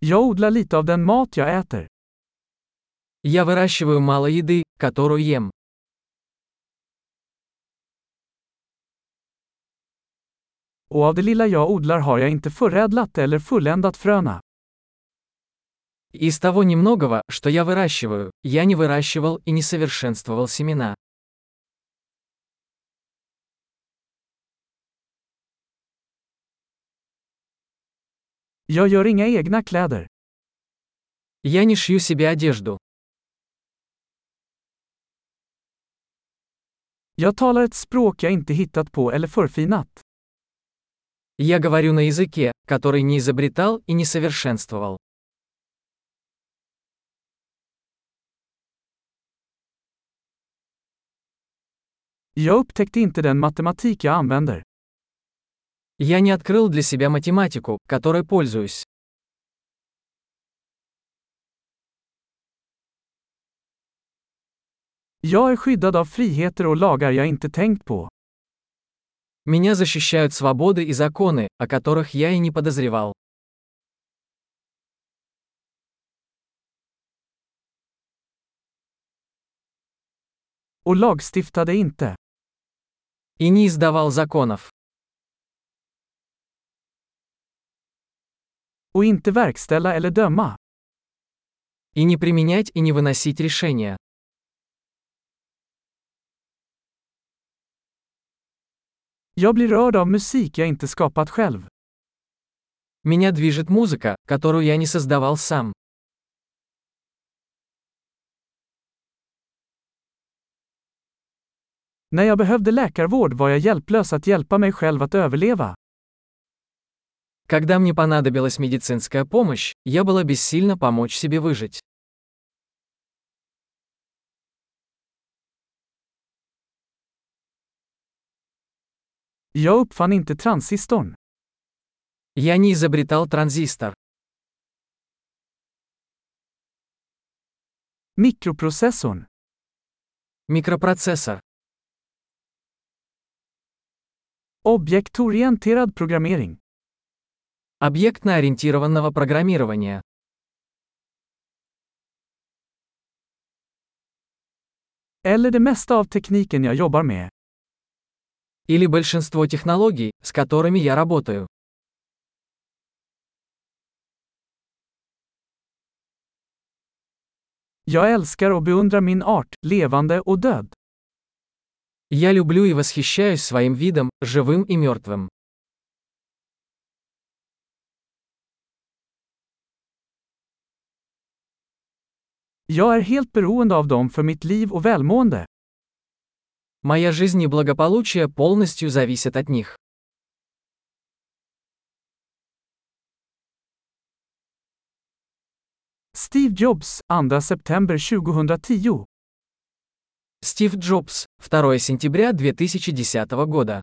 Jag odlar lite av den mat jag äter. Я выращиваю мало еды, которую ем. Och av det lilla jag odlar har jag inte förädlat eller fulländat fröna. Из того немногого, что я выращиваю, я не выращивал и не совершенствовал семена. Jag gör inga egna kläder. Я не шью себе одежду. Jag talar ett språk jag inte hittat på eller förfinat. Я говорю на языке, который не изобретал и не совершенствовал. Jag upptäckte inte den matematik jag använder. Я не открыл для себя математику, которой пользуюсь. Jag är skyddad av friheter och lagar jag inte tänkt på. Меня защищают свободы и законы, о которых я и не подозревал. Och lagstiftade inte. И не издавал законов. Och inte verkställa eller döma. И не применять и не выносить решения. Jag blir rörd av musik jag inte skapat själv. Меня движет музыка, которую я не создавал сам. När jag behövde läkarvård var jag hjälplös att hjälpa mig själv att överleva. Когда мне понадобилась медицинская помощь, я была бессильна помочь себе выжить. Jag uppfann inte transistorn. Я не изобретал транзистор. Mikroprocessorn. Микропроцессор. Objektorienterad programmering. Объектно-ориентированного программирования. Eller det mesta av tekniken jag jobbar med. Или большинство технологий, с которыми я работаю. Jag älskar och beundrar min art, levande och död. Я люблю и восхищаюсь своим видом, живым и мертвым. Jag är helt beroende av dem för mitt liv och välmående. Моя жизнь и благополучие полностью зависят от них. Steve Jobs, 2 september 2010. Стив Джобс, 2 сентября 2010 года.